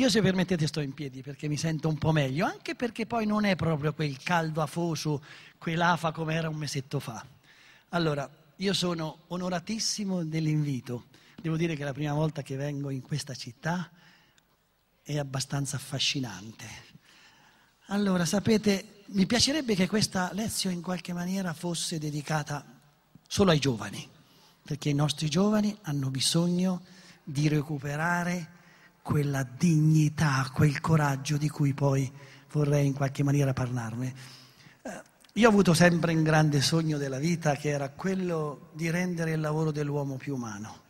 Io se permettete sto in piedi perché mi sento un po' meglio, anche perché poi non è proprio quel caldo afoso, quell'afa come era un mesetto fa. Allora, io sono onoratissimo dell'invito. Devo dire che la prima volta che vengo in questa città è abbastanza affascinante. Allora, sapete, mi piacerebbe che questa lezione in qualche maniera fosse dedicata solo ai giovani, perché i nostri giovani hanno bisogno di recuperare quella dignità, quel coraggio di cui poi vorrei in qualche maniera parlarne. Eh, io ho avuto sempre un grande sogno della vita che era quello di rendere il lavoro dell'uomo più umano.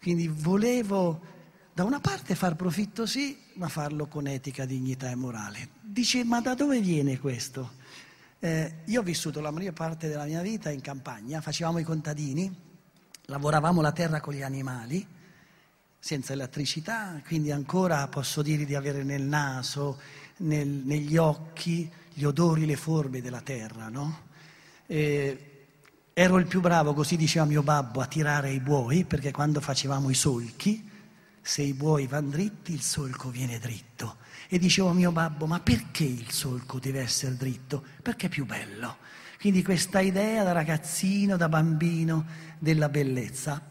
Quindi volevo da una parte far profitto sì, ma farlo con etica, dignità e morale. Dice, ma da dove viene questo? Eh, io ho vissuto la maggior parte della mia vita in campagna, facevamo i contadini, lavoravamo la terra con gli animali, senza elettricità, quindi ancora posso dire di avere nel naso, nel, negli occhi, gli odori, le forme della terra, no? E ero il più bravo, così diceva mio babbo, a tirare i buoi, perché quando facevamo i solchi, se i buoi vanno dritti, il solco viene dritto. E dicevo a mio babbo, ma perché il solco deve essere dritto? Perché è più bello. Quindi questa idea da ragazzino, da bambino, della bellezza.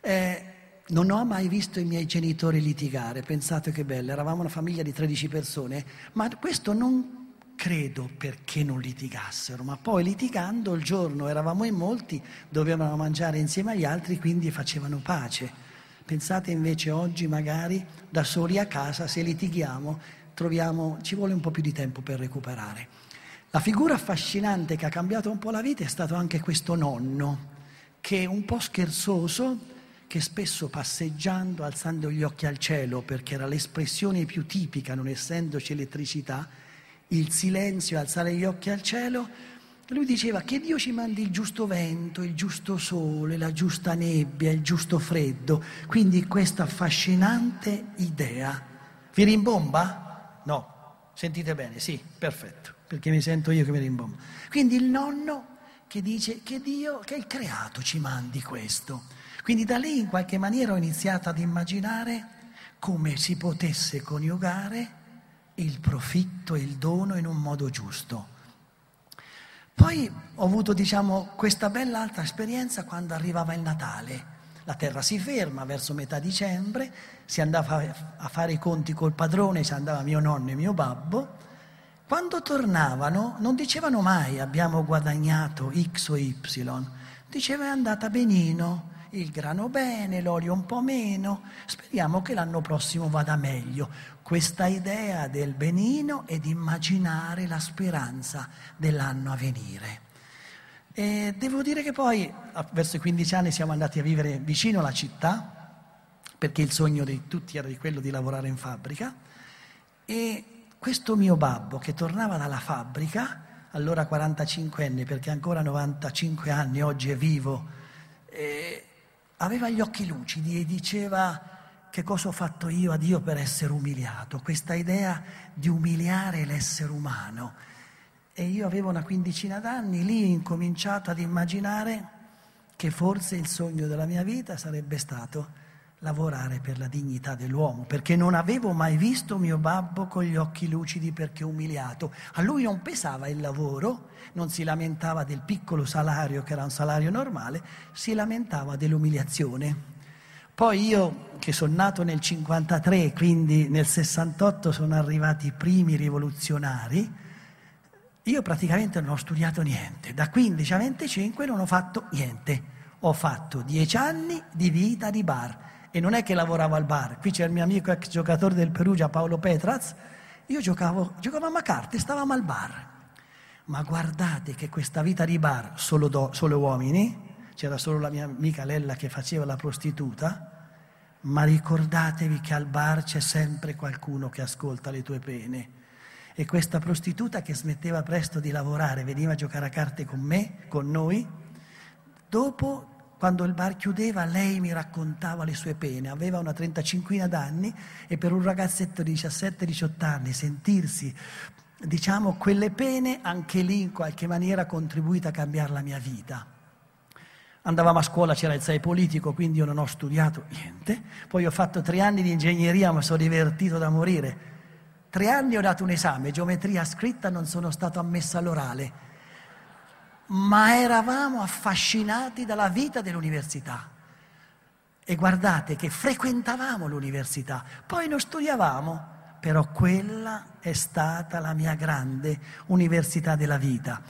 Eh, non ho mai visto i miei genitori litigare, pensate che bello, eravamo una famiglia di 13 persone, ma questo non credo perché non litigassero, ma poi litigando il giorno eravamo in molti, dovevano mangiare insieme agli altri, quindi facevano pace. Pensate invece oggi magari da soli a casa, se litighiamo, troviamo, ci vuole un po' più di tempo per recuperare. La figura affascinante che ha cambiato un po' la vita è stato anche questo nonno, che un po' scherzoso che spesso passeggiando, alzando gli occhi al cielo, perché era l'espressione più tipica, non essendoci elettricità, il silenzio, alzare gli occhi al cielo, lui diceva che Dio ci mandi il giusto vento, il giusto sole, la giusta nebbia, il giusto freddo. Quindi questa affascinante idea. Vi rimbomba? No. Sentite bene? Sì, perfetto, perché mi sento io che mi rimbomba. Quindi il nonno che dice che Dio, che il creato ci mandi questo. Quindi da lì in qualche maniera ho iniziato ad immaginare come si potesse coniugare il profitto e il dono in un modo giusto. Poi ho avuto, diciamo, questa bella altra esperienza quando arrivava il Natale. La terra si ferma verso metà dicembre, si andava a fare i conti col padrone, ci andava mio nonno e mio babbo. Quando tornavano non dicevano mai abbiamo guadagnato X o Y, diceva è andata benino, il grano bene, l'olio un po' meno, speriamo che l'anno prossimo vada meglio. Questa idea del benino di immaginare la speranza dell'anno a venire. E devo dire che poi, verso i 15 anni, siamo andati a vivere vicino alla città, perché il sogno di tutti era quello di lavorare in fabbrica, e questo mio babbo che tornava dalla fabbrica, allora 45 anni, perché ancora 95 anni oggi è vivo, eh, aveva gli occhi lucidi e diceva che cosa ho fatto io a Dio per essere umiliato, questa idea di umiliare l'essere umano. E io avevo una quindicina d'anni, lì ho incominciato ad immaginare che forse il sogno della mia vita sarebbe stato lavorare per la dignità dell'uomo, perché non avevo mai visto mio babbo con gli occhi lucidi perché umiliato. A lui non pesava il lavoro, non si lamentava del piccolo salario che era un salario normale, si lamentava dell'umiliazione. Poi io, che sono nato nel 53, quindi nel 68 sono arrivati i primi rivoluzionari, io praticamente non ho studiato niente. Da 15 a 25 non ho fatto niente. Ho fatto 10 anni di vita di bar e non è che lavoravo al bar, qui c'è il mio amico ex giocatore del Perugia Paolo Petraz, io giocavo, giocavamo a carte, stavamo al bar. Ma guardate che questa vita di bar, solo, do, solo uomini, c'era solo la mia amica Lella che faceva la prostituta, ma ricordatevi che al bar c'è sempre qualcuno che ascolta le tue pene. E questa prostituta che smetteva presto di lavorare, veniva a giocare a carte con me, con noi, dopo quando il bar chiudeva, lei mi raccontava le sue pene. Aveva una 35 d'anni e per un ragazzetto di 17-18 anni sentirsi, diciamo, quelle pene, anche lì in qualche maniera ha contribuito a cambiare la mia vita. Andavamo a scuola, c'era il 6 politico, quindi io non ho studiato niente. Poi ho fatto tre anni di ingegneria, ma sono divertito da morire. Tre anni ho dato un esame, geometria scritta, non sono stato ammesso all'orale. Ma eravamo affascinati dalla vita dell'università. E guardate che frequentavamo l'università, poi non studiavamo, però quella è stata la mia grande università della vita.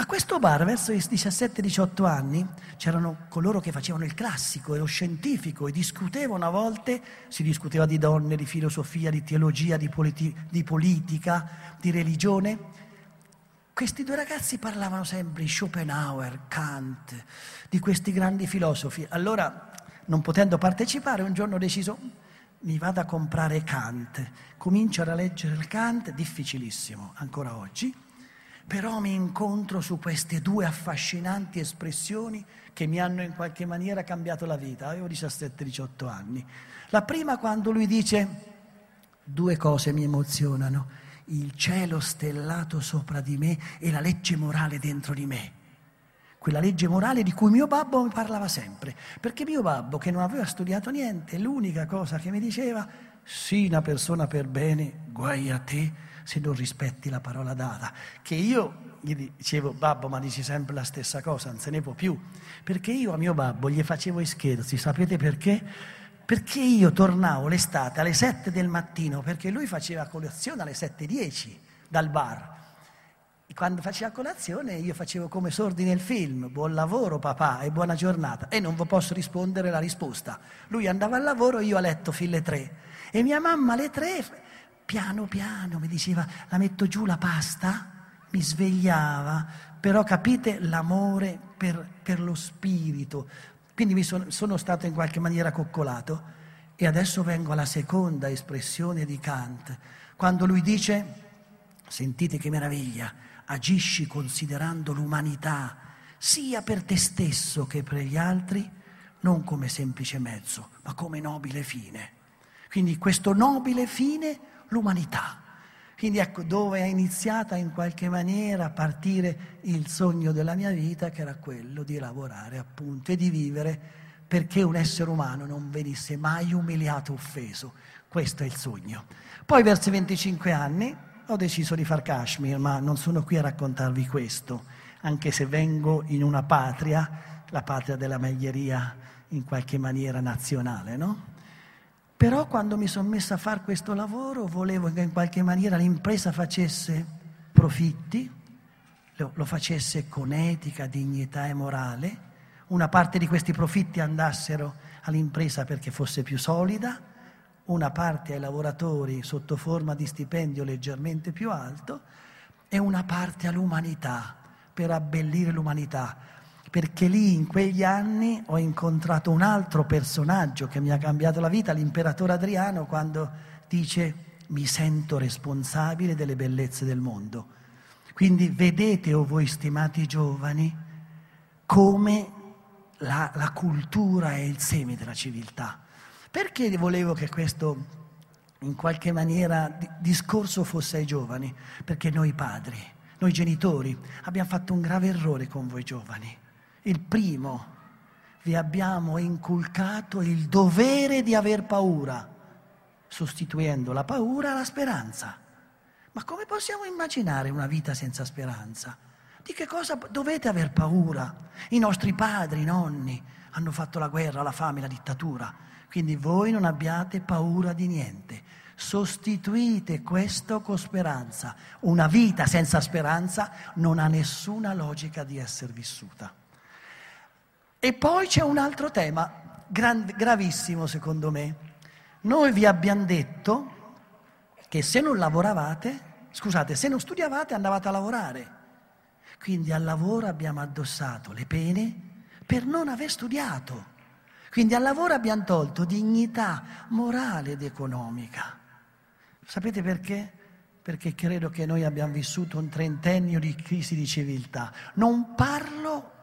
A questo bar, verso i 17-18 anni, c'erano coloro che facevano il classico e lo scientifico e discutevano a volte, si discuteva di donne, di filosofia, di teologia, di, politi- di politica, di religione. Questi due ragazzi parlavano sempre di Schopenhauer, Kant, di questi grandi filosofi. Allora, non potendo partecipare, un giorno ho deciso, mi vado a comprare Kant. Comincio a leggere il Kant, difficilissimo ancora oggi però mi incontro su queste due affascinanti espressioni che mi hanno in qualche maniera cambiato la vita. Avevo 17-18 anni. La prima quando lui dice, due cose mi emozionano, il cielo stellato sopra di me e la legge morale dentro di me. Quella legge morale di cui mio babbo mi parlava sempre, perché mio babbo, che non aveva studiato niente, l'unica cosa che mi diceva, sii una persona per bene, guai a te, se non rispetti la parola data. Che io gli dicevo, babbo, ma dici sempre la stessa cosa, non se ne può più. Perché io a mio babbo gli facevo i scherzi, sapete perché? Perché io tornavo l'estate alle 7 del mattino, perché lui faceva colazione alle 7.10 dal bar. E quando faceva colazione io facevo come sordi nel film, buon lavoro papà e buona giornata. E non vi posso rispondere la risposta. Lui andava al lavoro, io a letto fino alle 3. E mia mamma alle 3 piano piano mi diceva la metto giù la pasta, mi svegliava, però capite l'amore per, per lo spirito. Quindi mi sono, sono stato in qualche maniera coccolato e adesso vengo alla seconda espressione di Kant, quando lui dice, sentite che meraviglia, agisci considerando l'umanità sia per te stesso che per gli altri, non come semplice mezzo, ma come nobile fine. Quindi questo nobile fine l'umanità. Quindi ecco dove è iniziata in qualche maniera a partire il sogno della mia vita, che era quello di lavorare appunto e di vivere perché un essere umano non venisse mai umiliato o offeso. Questo è il sogno. Poi verso i 25 anni ho deciso di far Kashmir, ma non sono qui a raccontarvi questo, anche se vengo in una patria, la patria della maglieria in qualche maniera nazionale, no? Però quando mi sono messa a fare questo lavoro volevo che in qualche maniera l'impresa facesse profitti, lo, lo facesse con etica, dignità e morale. Una parte di questi profitti andassero all'impresa perché fosse più solida, una parte ai lavoratori sotto forma di stipendio leggermente più alto e una parte all'umanità per abbellire l'umanità perché lì in quegli anni ho incontrato un altro personaggio che mi ha cambiato la vita, l'imperatore Adriano, quando dice mi sento responsabile delle bellezze del mondo. Quindi vedete, o oh voi stimati giovani, come la, la cultura è il seme della civiltà. Perché volevo che questo in qualche maniera discorso fosse ai giovani? Perché noi padri, noi genitori abbiamo fatto un grave errore con voi giovani il primo, vi abbiamo inculcato il dovere di aver paura, sostituendo la paura alla speranza. Ma come possiamo immaginare una vita senza speranza? Di che cosa dovete aver paura? I nostri padri, i nonni hanno fatto la guerra, la fame, la dittatura. Quindi voi non abbiate paura di niente. Sostituite questo con speranza. Una vita senza speranza non ha nessuna logica di essere vissuta. E poi c'è un altro tema, grand, gravissimo secondo me. Noi vi abbiamo detto che se non lavoravate, scusate, se non studiavate andavate a lavorare. Quindi al lavoro abbiamo addossato le pene per non aver studiato. Quindi al lavoro abbiamo tolto dignità morale ed economica. Sapete perché? Perché credo che noi abbiamo vissuto un trentennio di crisi di civiltà. Non parlo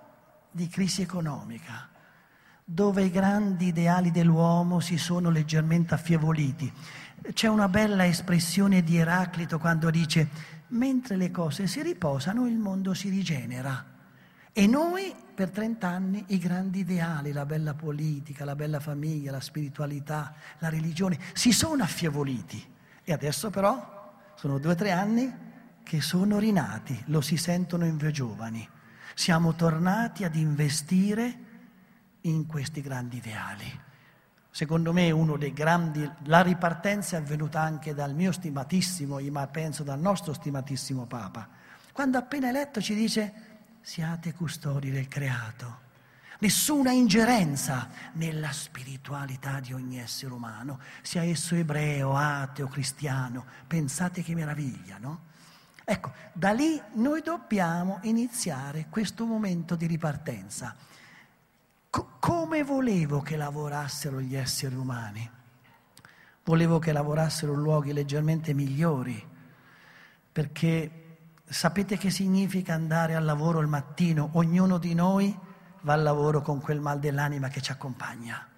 di crisi economica, dove i grandi ideali dell'uomo si sono leggermente affievoliti. C'è una bella espressione di Eraclito quando dice, mentre le cose si riposano il mondo si rigenera. E noi per 30 anni i grandi ideali, la bella politica, la bella famiglia, la spiritualità, la religione, si sono affievoliti. E adesso però sono due o tre anni che sono rinati, lo si sentono in giovani. Siamo tornati ad investire in questi grandi ideali. Secondo me uno dei grandi, la ripartenza è avvenuta anche dal mio stimatissimo, ma penso dal nostro stimatissimo Papa, quando appena eletto ci dice siate custodi del creato. Nessuna ingerenza nella spiritualità di ogni essere umano, sia esso ebreo, ateo, cristiano. Pensate che meraviglia, no? Ecco, da lì noi dobbiamo iniziare questo momento di ripartenza. Co- come volevo che lavorassero gli esseri umani? Volevo che lavorassero in luoghi leggermente migliori, perché sapete che significa andare al lavoro il mattino? Ognuno di noi va al lavoro con quel mal dell'anima che ci accompagna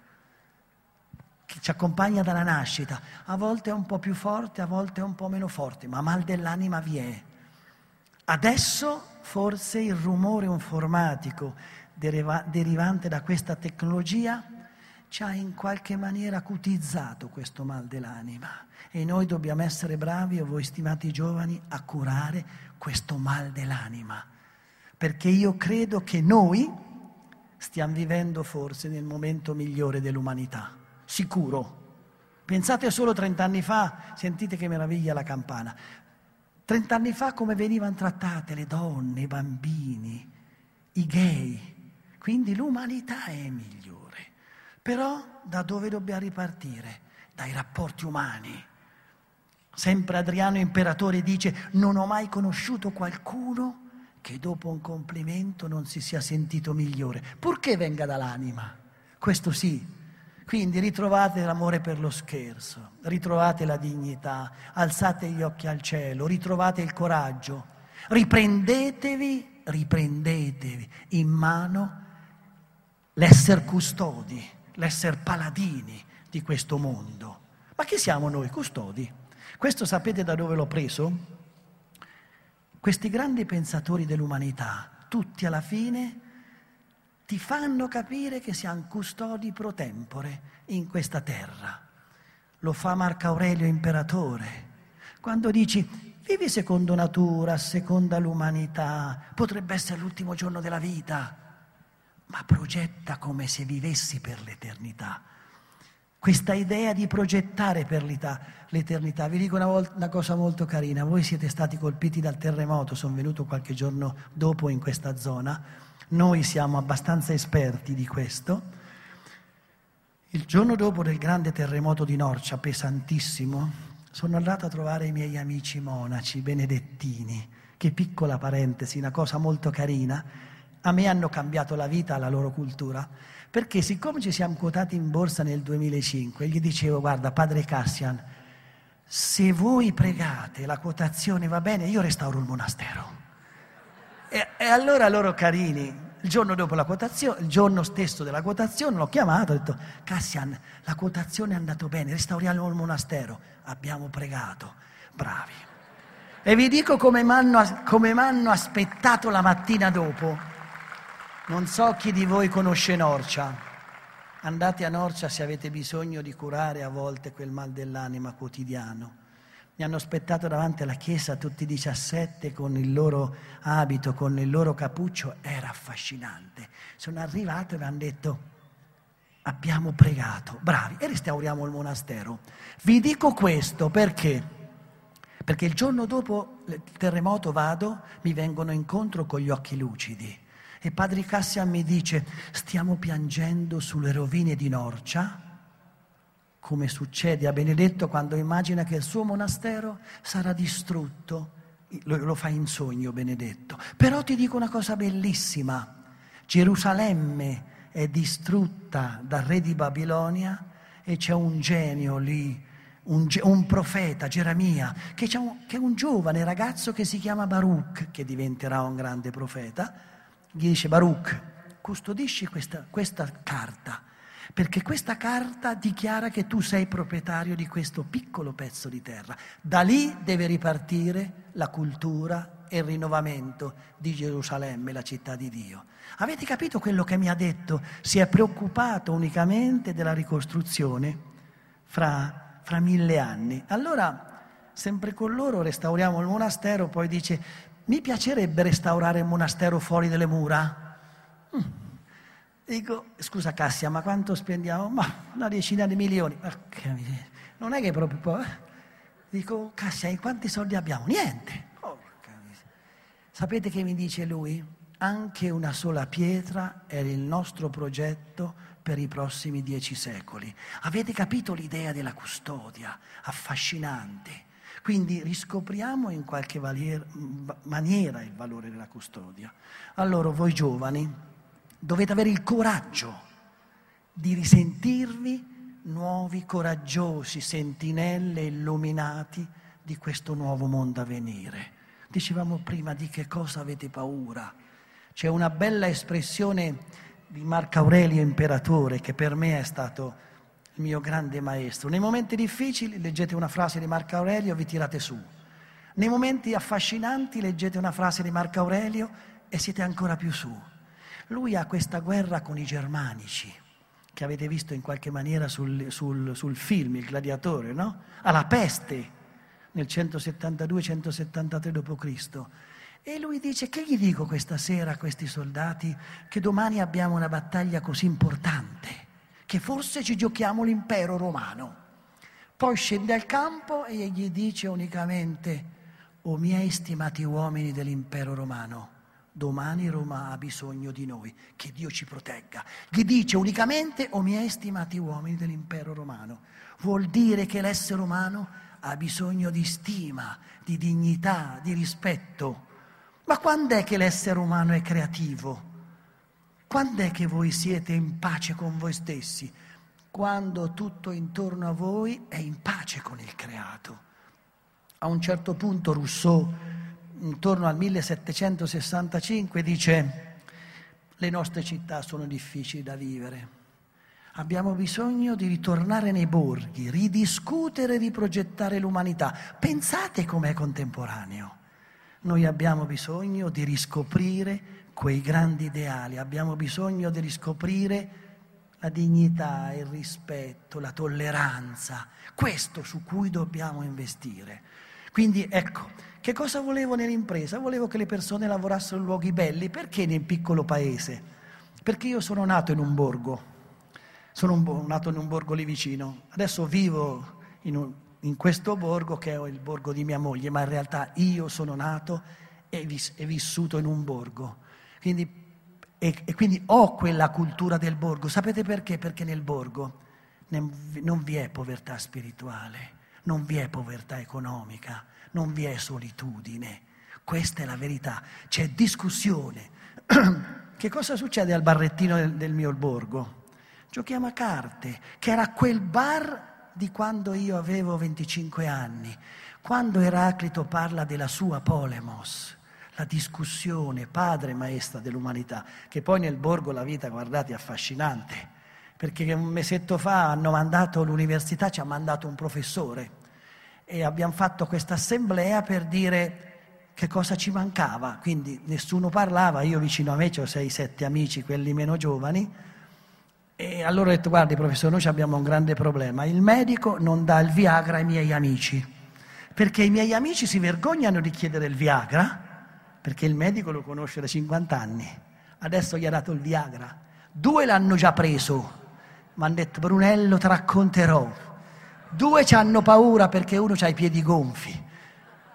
che ci accompagna dalla nascita. A volte è un po' più forte, a volte è un po' meno forte, ma mal dell'anima vi è. Adesso forse il rumore informatico deriva- derivante da questa tecnologia ci ha in qualche maniera acutizzato questo mal dell'anima e noi dobbiamo essere bravi, o voi stimati giovani, a curare questo mal dell'anima, perché io credo che noi stiamo vivendo forse nel momento migliore dell'umanità sicuro. Pensate solo 30 anni fa, sentite che meraviglia la campana. 30 anni fa come venivano trattate le donne, i bambini, i gay. Quindi l'umanità è migliore. Però da dove dobbiamo ripartire? Dai rapporti umani. Sempre Adriano Imperatore dice, non ho mai conosciuto qualcuno che dopo un complimento non si sia sentito migliore, purché venga dall'anima. Questo sì, quindi ritrovate l'amore per lo scherzo, ritrovate la dignità, alzate gli occhi al cielo, ritrovate il coraggio, riprendetevi, riprendetevi in mano l'essere custodi, l'essere paladini di questo mondo. Ma chi siamo noi, custodi? Questo sapete da dove l'ho preso? Questi grandi pensatori dell'umanità, tutti alla fine ti fanno capire che siamo custodi pro tempore in questa terra. Lo fa Marco Aurelio imperatore. Quando dici vivi secondo natura, secondo l'umanità, potrebbe essere l'ultimo giorno della vita, ma progetta come se vivessi per l'eternità. Questa idea di progettare per l'eternità. Vi dico una, volta, una cosa molto carina, voi siete stati colpiti dal terremoto, sono venuto qualche giorno dopo in questa zona noi siamo abbastanza esperti di questo. Il giorno dopo del grande terremoto di Norcia, pesantissimo, sono andato a trovare i miei amici monaci benedettini. Che piccola parentesi, una cosa molto carina. A me hanno cambiato la vita, la loro cultura, perché siccome ci siamo quotati in borsa nel 2005, gli dicevo, guarda, padre Cassian, se voi pregate, la quotazione va bene, io restauro il monastero. E, e, allora loro carini, il giorno dopo la quotazione, il giorno stesso della quotazione, l'ho chiamato, ho detto, Cassian, la quotazione è andata bene, restauriamo il monastero. Abbiamo pregato, bravi. E vi dico come mi hanno aspettato la mattina dopo. Non so chi di voi conosce Norcia. Andate a Norcia se avete bisogno di curare a volte quel mal dell'anima quotidiano mi hanno aspettato davanti alla chiesa tutti i 17 con il loro abito, con il loro cappuccio, era affascinante. Sono arrivato e mi hanno detto, abbiamo pregato, bravi, e restauriamo il monastero. Vi dico questo perché? Perché il giorno dopo il terremoto vado, mi vengono incontro con gli occhi lucidi. E padre Cassian mi dice, stiamo piangendo sulle rovine di Norcia, come succede a Benedetto quando immagina che il suo monastero sarà distrutto. Lo, lo, fa in sogno Benedetto. Però ti dico una cosa bellissima. Gerusalemme è distrutta dal re di Babilonia e c'è un genio lì, un, un profeta, Geremia, che, un, che, è un giovane ragazzo che si chiama Baruch, che diventerà un grande profeta. Gli dice Baruch, custodisci questa, questa carta perché questa carta dichiara che tu sei proprietario di questo piccolo pezzo di terra. Da lì deve ripartire la cultura e il rinnovamento di Gerusalemme, la città di Dio. Avete capito quello che mi ha detto? Si è preoccupato unicamente della ricostruzione fra, fra mille anni. Allora, sempre con loro restauriamo il monastero, poi dice, mi piacerebbe restaurare il monastero fuori dalle mura. Mm. Dico, scusa Cassia, ma quanto spendiamo? Ma una decina di milioni. Non è che proprio. Eh? Dico, Cassia, quanti soldi abbiamo? Niente. Sapete che mi dice lui? Anche una sola pietra è il nostro progetto per i prossimi dieci secoli. Avete capito l'idea della custodia? Affascinante. Quindi riscopriamo in qualche valier, maniera il valore della custodia. Allora voi giovani dovete avere il coraggio di risentirvi nuovi, coraggiosi sentinelle illuminati di questo nuovo mondo a venire. Dicevamo prima di che cosa avete paura. C'è una bella espressione di Marco Aurelio Imperatore che per me è stato il mio grande maestro. Nei momenti difficili leggete una frase di Marco Aurelio e vi tirate su. Nei momenti affascinanti leggete una frase di Marco Aurelio e siete ancora più su. Lui ha questa guerra con i germanici, che avete visto in qualche maniera sul, sul, sul film, il gladiatore, no? Ha la peste nel 172-173 d.C. E lui dice, che gli dico questa sera a questi soldati che domani abbiamo una battaglia così importante, che forse ci giochiamo l'impero romano. Poi scende al campo e gli dice unicamente, o miei stimati uomini dell'impero romano, domani Roma ha bisogno di noi, che Dio ci protegga. Gli dice unicamente, o miei stimati uomini dell'impero romano. Vuol dire che l'essere umano ha bisogno di stima, di dignità, di rispetto. Ma quando è che l'essere umano è creativo? Quando è che voi siete in pace con voi stessi? Quando tutto intorno a voi è in pace con il creato. A un certo punto Rousseau, intorno al 1765, dice le nostre città sono difficili da vivere Abbiamo bisogno di ritornare nei borghi, ridiscutere, riprogettare l'umanità. Pensate com'è contemporaneo. Noi abbiamo bisogno di riscoprire quei grandi ideali, abbiamo bisogno di riscoprire la dignità, il rispetto, la tolleranza, questo su cui dobbiamo investire. Quindi ecco, che cosa volevo nell'impresa? Volevo che le persone lavorassero in luoghi belli, perché nel piccolo paese? Perché io sono nato in un borgo, sono un, nato in un borgo lì vicino, adesso vivo in, un, in, questo borgo che è il borgo di mia moglie, ma in realtà io sono nato e, vis, e vissuto in un borgo. Quindi, e, e, quindi ho quella cultura del borgo. Sapete perché? Perché nel borgo non vi è povertà spirituale, non vi è povertà economica, non vi è solitudine. Questa è la verità. C'è discussione. che cosa succede al barrettino del, del mio borgo? giochiamo a carte, che era quel bar di quando io avevo 25 anni, quando Eraclito parla della sua polemos, la discussione padre e maestra dell'umanità, che poi nel borgo la vita, guardate, è affascinante, perché un mesetto fa hanno mandato l'università, ci ha mandato un professore e abbiamo fatto questa assemblea per dire che cosa ci mancava, quindi nessuno parlava, io vicino a me ho 6-7 amici, quelli meno giovani, e allora ho detto, guardi professore, noi abbiamo un grande problema. Il medico non dà il Viagra ai miei amici, perché i miei amici si vergognano di chiedere il Viagra, perché il medico lo conosce da 50 anni. Adesso gli ha dato il Viagra. Due l'hanno già preso. Mi hanno detto, Brunello, ti racconterò. Due ci hanno paura perché uno ha i piedi gonfi.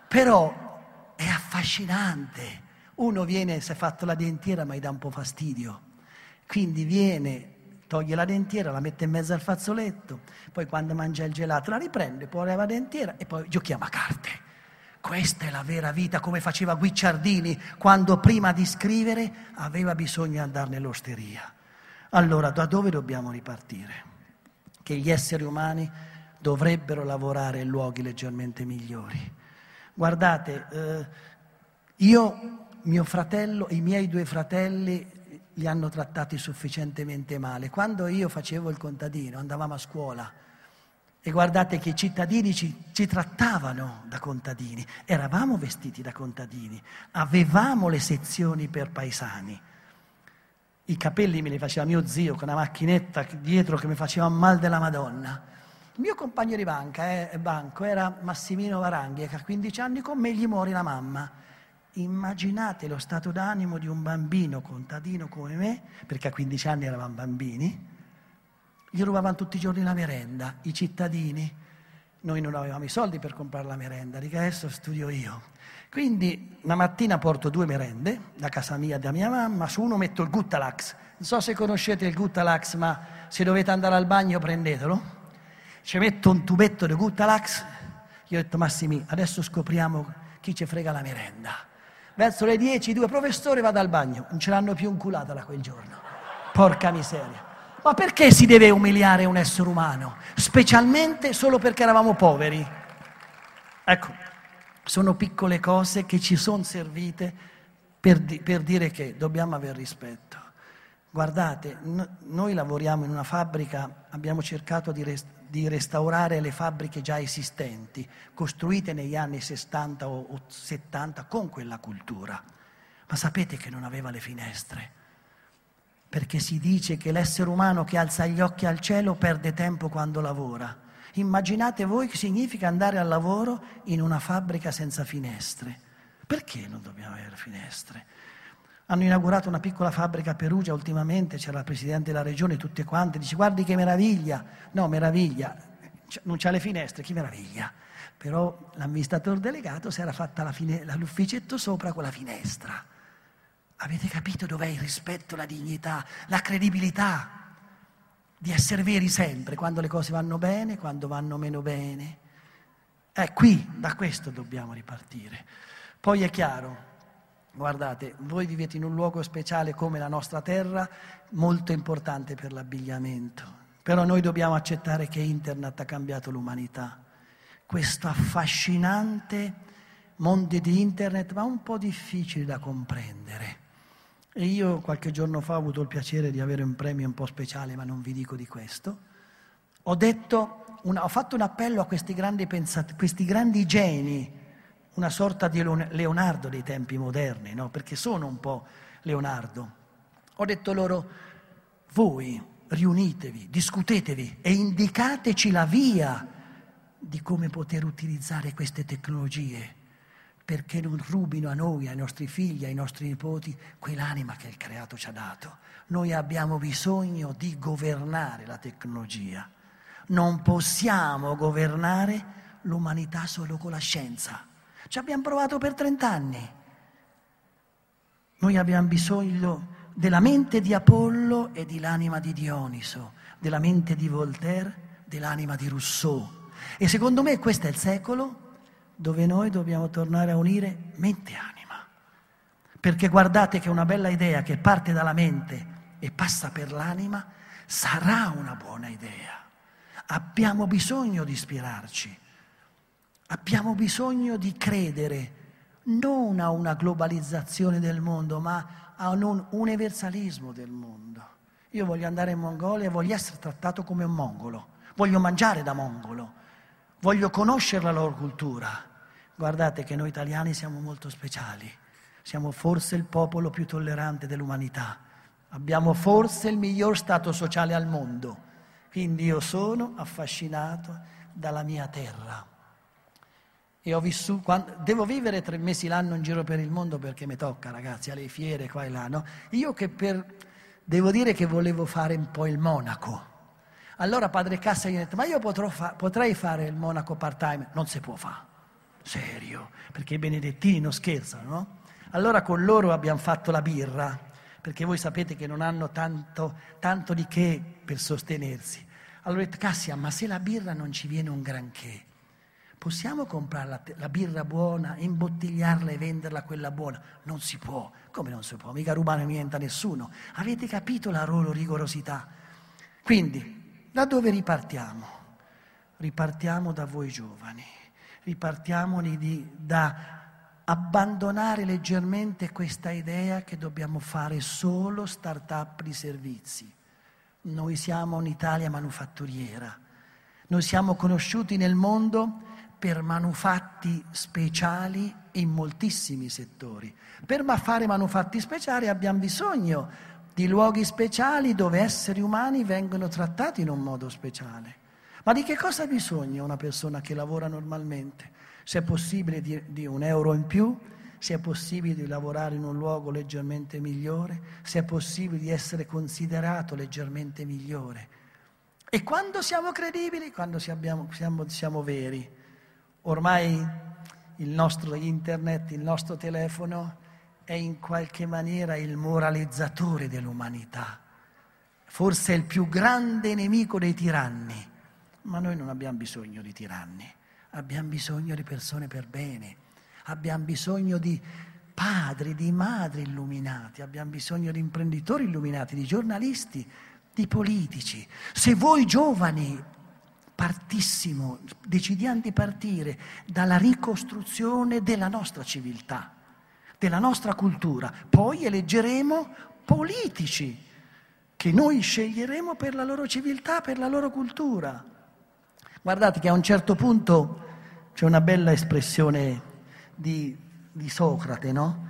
Però è affascinante. Uno viene, si è fatto la dentiera, ma gli dà un po' fastidio. Quindi viene toglie la dentiera, la mette in mezzo al fazzoletto, poi quando mangia il gelato la riprende, poi la dentiera e poi giochiamo a carte. Questa è la vera vita, come faceva Guicciardini quando prima di scrivere aveva bisogno di andare nell'osteria. Allora, da dove dobbiamo ripartire? Che gli esseri umani dovrebbero lavorare in luoghi leggermente migliori. Guardate, eh, io, mio fratello, i miei due fratelli li hanno trattati sufficientemente male. Quando io facevo il contadino, andavamo a scuola E guardate che i cittadini ci, ci, trattavano da contadini, eravamo vestiti da contadini, avevamo le sezioni per paesani. I capelli me li faceva mio zio con una macchinetta dietro che mi faceva mal della Madonna. Il mio compagno di banca, eh, banco era Massimino Varanghi, che a 15 anni con me gli muore la mamma. Immaginate lo stato d'animo di un bambino contadino come me, perché a 15 anni eravamo bambini, gli rubavano tutti i giorni la merenda, i cittadini. Noi non avevamo i soldi per comprare la merenda, dico adesso studio io. Quindi una mattina porto due merende da casa mia e da mia mamma, su uno metto il Guttalax. Non so se conoscete il Guttalax, ma se dovete andare al bagno prendetelo. Ci metto un tubetto di Guttalax. Io ho detto Massimi, adesso scopriamo chi ci frega la merenda. Verso le 10 i due professori vado al bagno, non ce l'hanno più inculata da quel giorno. Porca miseria. Ma perché si deve umiliare un essere umano? Specialmente solo perché eravamo poveri. Ecco, sono piccole cose che ci sono servite per, di, per dire che dobbiamo avere rispetto. Guardate, no, noi lavoriamo in una fabbrica, abbiamo cercato di, rest, di, restaurare le fabbriche già esistenti, costruite negli anni 60 o 70 con quella cultura. Ma sapete che non aveva le finestre? Perché si dice che l'essere umano che alza gli occhi al cielo perde tempo quando lavora. Immaginate voi che significa andare al lavoro in una fabbrica senza finestre. Perché non dobbiamo avere finestre? Hanno inaugurato una piccola fabbrica a Perugia ultimamente, c'era il presidente della regione, tutte quante, dice guardi che meraviglia. No, meraviglia, non c'ha le finestre, che meraviglia. Però l'amministratore delegato si era fatta fine, l'ufficetto sopra con la finestra. Avete capito dov'è il rispetto, la dignità, la credibilità di essere veri sempre, quando le cose vanno bene, quando vanno meno bene? È qui, da questo dobbiamo ripartire. Poi è chiaro, guardate, voi vivete in un luogo speciale come la nostra terra, molto importante per l'abbigliamento, però noi dobbiamo accettare che Internet ha cambiato l'umanità. Questo affascinante mondo di Internet, ma un po' difficile da comprendere. E io qualche giorno fa ho avuto il piacere di avere un premio un po' speciale, ma non vi dico di questo. Ho, detto, una, ho fatto un appello a questi grandi, pensati, questi grandi geni, una sorta di Leonardo dei tempi moderni, no? perché sono un po' Leonardo. Ho detto loro, voi riunitevi, discutetevi e indicateci la via di come poter utilizzare queste tecnologie perché non rubino a noi, ai nostri figli, ai nostri nipoti, quell'anima che il creato ci ha dato. Noi abbiamo bisogno di governare la tecnologia. Non possiamo governare l'umanità solo con la scienza. Ci abbiamo provato per 30 anni. Noi abbiamo bisogno della mente di Apollo e dell'anima di Dioniso, della mente di Voltaire, dell'anima di Rousseau. E secondo me questo è il secolo dove noi dobbiamo tornare a unire mente e anima. Perché guardate che una bella idea che parte dalla mente e passa per l'anima sarà una buona idea. Abbiamo bisogno di ispirarci, abbiamo bisogno di credere non a una globalizzazione del mondo, ma a un universalismo del mondo. Io voglio andare in Mongolia e voglio essere trattato come un mongolo, voglio mangiare da mongolo voglio conoscere la loro cultura. Guardate che noi italiani siamo molto speciali, siamo forse il popolo più tollerante dell'umanità, abbiamo forse il miglior stato sociale al mondo, quindi io sono affascinato dalla mia terra. E ho vissuto, quando, devo vivere tre mesi l'anno in giro per il mondo perché mi tocca, ragazzi, alle fiere qua e là, no? Io che per, devo dire che volevo fare un po' il monaco allora padre Cassa gli ha detto, ma io fa- potrei fare il monaco part-time? Non si può fare. Serio, perché i benedettini non scherzano, no? Allora con loro abbiamo fatto la birra, perché voi sapete che non hanno tanto, tanto di che per sostenersi. Allora ho detto, Cassia, ma se la birra non ci viene un granché, possiamo comprare la, la, birra buona, imbottigliarla e venderla quella buona? Non si può. Come non si può? Mica rubare niente a nessuno. Avete capito la loro rigorosità? Quindi, da dove ripartiamo? Ripartiamo da voi giovani, ripartiamo di, da abbandonare leggermente questa idea che dobbiamo fare solo start-up di servizi. Noi siamo un'Italia manufatturiera. Noi siamo conosciuti nel mondo per manufatti speciali in moltissimi settori. Per fare manufatti speciali abbiamo bisogno di luoghi speciali dove esseri umani vengono trattati in un modo speciale. Ma di che cosa ha bisogno una persona che lavora normalmente? Se è possibile di, di un euro in più, se è possibile di lavorare in un luogo leggermente migliore, se è possibile di essere considerato leggermente migliore. E quando siamo credibili? Quando siamo, siamo, siamo veri. Ormai il nostro internet, il nostro telefono è in qualche maniera il moralizzatore dell'umanità, forse è il più grande nemico dei tiranni, ma noi non abbiamo bisogno di tiranni, abbiamo bisogno di persone per bene, abbiamo bisogno di padri, di madri illuminati, abbiamo bisogno di imprenditori illuminati, di giornalisti, di politici. Se voi giovani partissimo, decidiamo di partire dalla ricostruzione della nostra civiltà, della nostra cultura, poi eleggeremo politici che noi sceglieremo per la loro civiltà, per la loro cultura. Guardate che a un certo punto c'è una bella espressione di, di Socrate, no?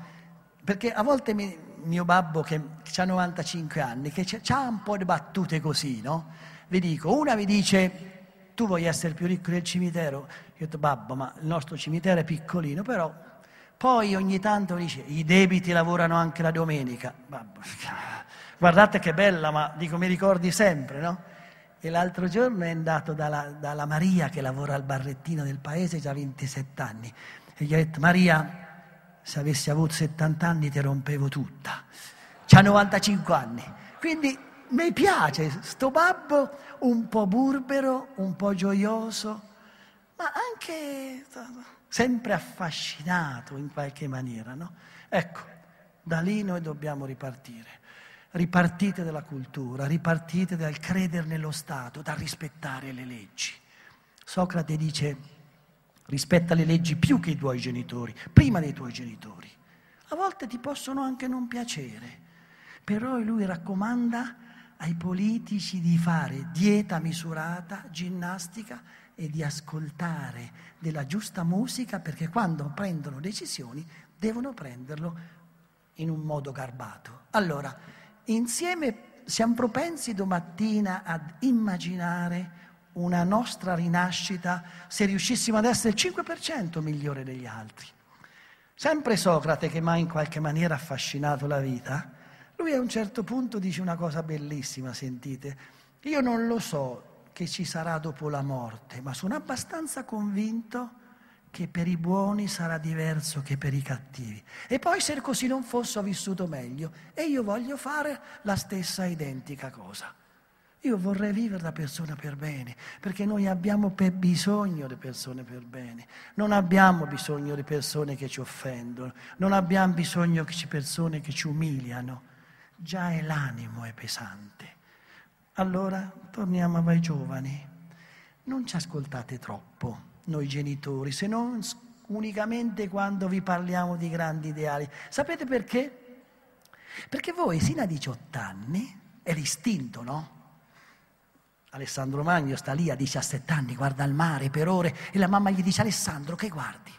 Perché a volte mi, mio babbo che ha 95 anni, che ha un po' di battute così, no? Vi dico, una vi dice, tu vuoi essere più ricco del cimitero? Io ho detto, babbo, ma il nostro cimitero è piccolino, però poi ogni tanto dice, i debiti lavorano anche la domenica. Babbo, guardate che bella, ma dico, mi ricordi sempre, no? E l'altro giorno è andato dalla, dalla Maria che lavora al barrettino del paese, già 27 anni e gli ha detto Maria, se avessi avuto 70 anni ti rompevo tutta. C'ha 95 anni. Quindi mi piace sto babbo un po' burbero, un po' gioioso, ma anche sempre affascinato in qualche maniera, no? Ecco, da lì noi dobbiamo ripartire. Ripartite dalla cultura, ripartite dal credere nello Stato, dal rispettare le leggi. Socrate dice rispetta le leggi più che i tuoi genitori, prima dei tuoi genitori. A volte ti possono anche non piacere, però lui raccomanda ai politici di fare dieta misurata, ginnastica e di ascoltare della giusta musica perché quando prendono decisioni devono prenderlo in un modo garbato. Allora, insieme siamo propensi domattina ad immaginare una nostra rinascita se riuscissimo ad essere il 5% migliore degli altri. Sempre Socrate, che mi ha in qualche maniera affascinato la vita, lui a un certo punto dice una cosa bellissima, sentite, io non lo so che ci sarà dopo la morte, ma sono abbastanza convinto che per i buoni sarà diverso che per i cattivi. E poi se così non fosse ho vissuto meglio e io voglio fare la stessa identica cosa. Io vorrei vivere da persona per bene, perché noi abbiamo bisogno di persone per bene. Non abbiamo bisogno di persone che ci offendono, non abbiamo bisogno di persone che ci umiliano. Già è l'animo è pesante. Allora torniamo a voi giovani. Non ci ascoltate troppo, noi genitori, se non unicamente quando vi parliamo di grandi ideali. Sapete perché? Perché voi sino a 18 anni è l'istinto, no? Alessandro Magno sta lì a 17 anni, guarda il mare per ore e la mamma gli dice Alessandro che guardi?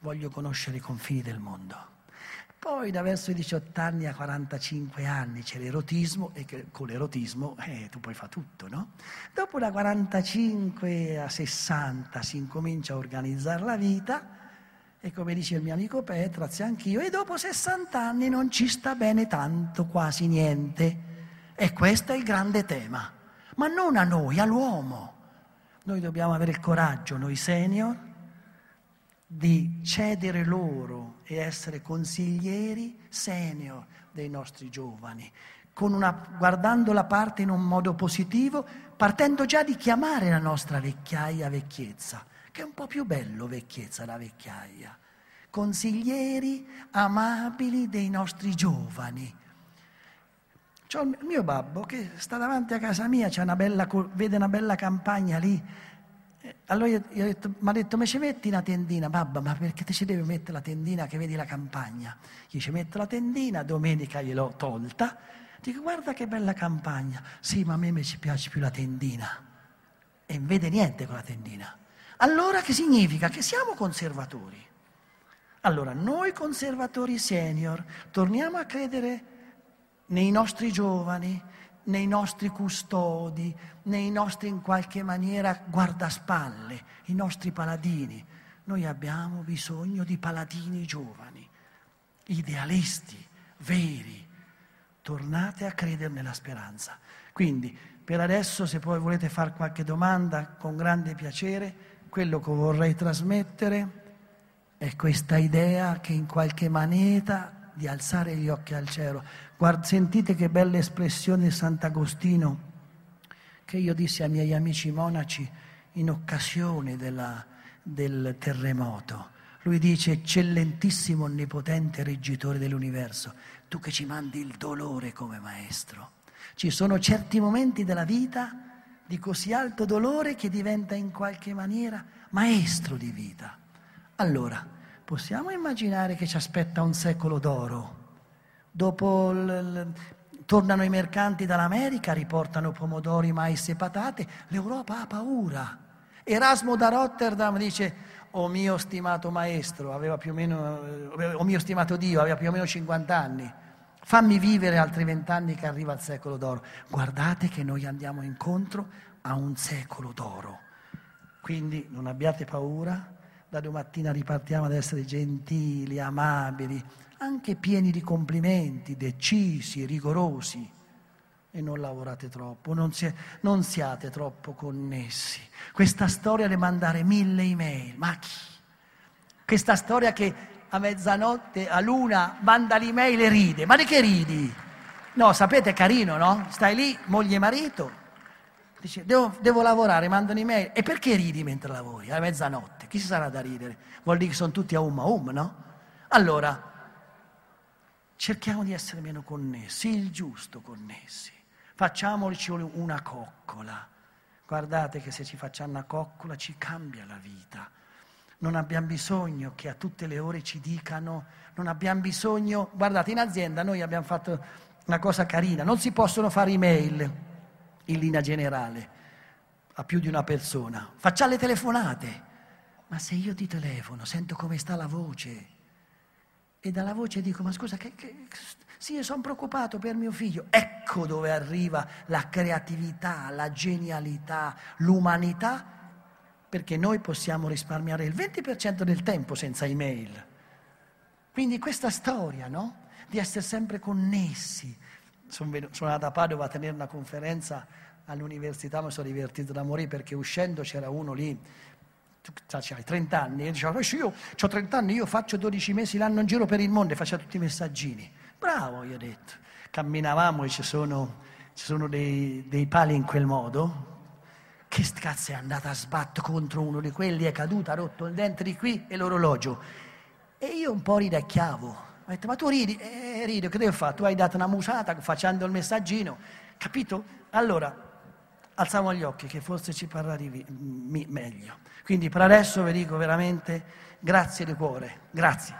Voglio conoscere i confini del mondo. Poi da verso i 18 anni a 45 anni c'è l'erotismo e con l'erotismo eh, tu puoi fare tutto, no? Dopo da 45 a 60 si incomincia a organizzare la vita e come dice il mio amico Petraz, anch'io, e dopo 60 anni non ci sta bene tanto, quasi niente. E questo è il grande tema ma non a noi, all'uomo. Noi dobbiamo avere il coraggio, noi senior, di cedere loro e essere consiglieri senior dei nostri giovani, una, guardando la parte in un modo positivo, partendo già di chiamare la nostra vecchiaia vecchiezza, che è un po' più bello vecchiezza la vecchiaia. Consiglieri amabili dei nostri giovani, C'ho il mio babbo che sta davanti a casa mia, una bella, vede una bella campagna lì. Allora io, io detto, mi ha detto, ma ci metti una tendina? Babba, ma perché ti ci devi mettere la tendina che vedi la campagna? Io ci metto la tendina, domenica gliel'ho tolta. Dico, guarda che bella campagna. Sì, ma a me ci piace più la tendina. e non vede niente con la tendina. Allora che significa? Che siamo conservatori. Allora, noi conservatori senior torniamo a credere nei nostri giovani, nei nostri custodi, nei nostri in qualche maniera guardaspalle, i nostri paladini. Noi abbiamo bisogno di paladini giovani, idealisti, veri. Tornate a credere nella speranza. Quindi, per adesso, se poi volete fare qualche domanda, con grande piacere, quello che vorrei trasmettere è questa idea che in qualche maniera di alzare gli occhi al cielo. Guarda, sentite che bella espressione di Sant'Agostino che io dissi ai miei amici monaci in occasione della, del terremoto. Lui dice, eccellentissimo onnipotente reggitore dell'universo, tu che ci mandi il dolore come maestro. Ci sono certi momenti della vita di così alto dolore che diventa in qualche maniera maestro di vita. Allora, possiamo immaginare che ci aspetta un secolo d'oro. Dopo l, l, tornano i mercanti dall'America, riportano pomodori, mais e patate, l'Europa ha paura. Erasmo da Rotterdam dice, o oh mio stimato maestro, aveva più o meno, o oh mio stimato Dio, aveva più o meno 50 anni, fammi vivere altri vent'anni che arriva il secolo d'oro. Guardate che noi andiamo incontro a un secolo d'oro. Quindi non abbiate paura, da domattina ripartiamo ad essere gentili, amabili, anche pieni di complimenti, decisi, rigorosi e non lavorate troppo, non, si, non siate troppo connessi. Questa storia di mandare mille email, ma chi? Questa storia che a mezzanotte, a luna, manda l'email e ride. Ma di che ridi? No, sapete, è carino, no? Stai lì, moglie e marito, dice, devo, devo lavorare, mando un'email. E perché ridi mentre lavori? A mezzanotte, chi si sarà da ridere? Vuol dire che sono tutti a um a um, no? Allora, cerchiamo di essere meno connessi, il giusto connessi. Facciamoci una coccola. Guardate che se ci facciamo una coccola ci cambia la vita. Non abbiamo bisogno che a tutte le ore ci dicano, non abbiamo bisogno, guardate in azienda noi abbiamo fatto una cosa carina, non si possono fare email in linea generale a più di una persona, facciamo le telefonate, ma se io ti telefono sento come sta la voce e dalla voce dico ma scusa che, che sì, sono preoccupato per mio figlio. Ecco dove arriva la creatività, la genialità, l'umanità, perché noi possiamo risparmiare il 20% del tempo senza email. Quindi questa storia, no? Di essere sempre connessi. Sono, sono andato a Padova a tenere una conferenza all'università, mi sono divertito da morire perché uscendo c'era uno lì tu hai 30 anni, e diceva, io ho 30 anni, io faccio 12 mesi l'anno in giro per il mondo e faccio tutti i messaggini. Bravo, gli ho detto. Camminavamo e ci sono, ci sono dei, dei, pali in quel modo. Che cazzo è andata a sbattere contro uno di quelli, è caduta, ha rotto il dente di qui e l'orologio. E io un po' ridacchiavo. Ho detto, ma tu ridi? Eh, rido, che devo fare? Tu hai dato una musata facendo il messaggino, capito? Allora, alziamo gli occhi che forse ci parlerai meglio. Quindi per adesso vi dico veramente grazie di cuore, grazie.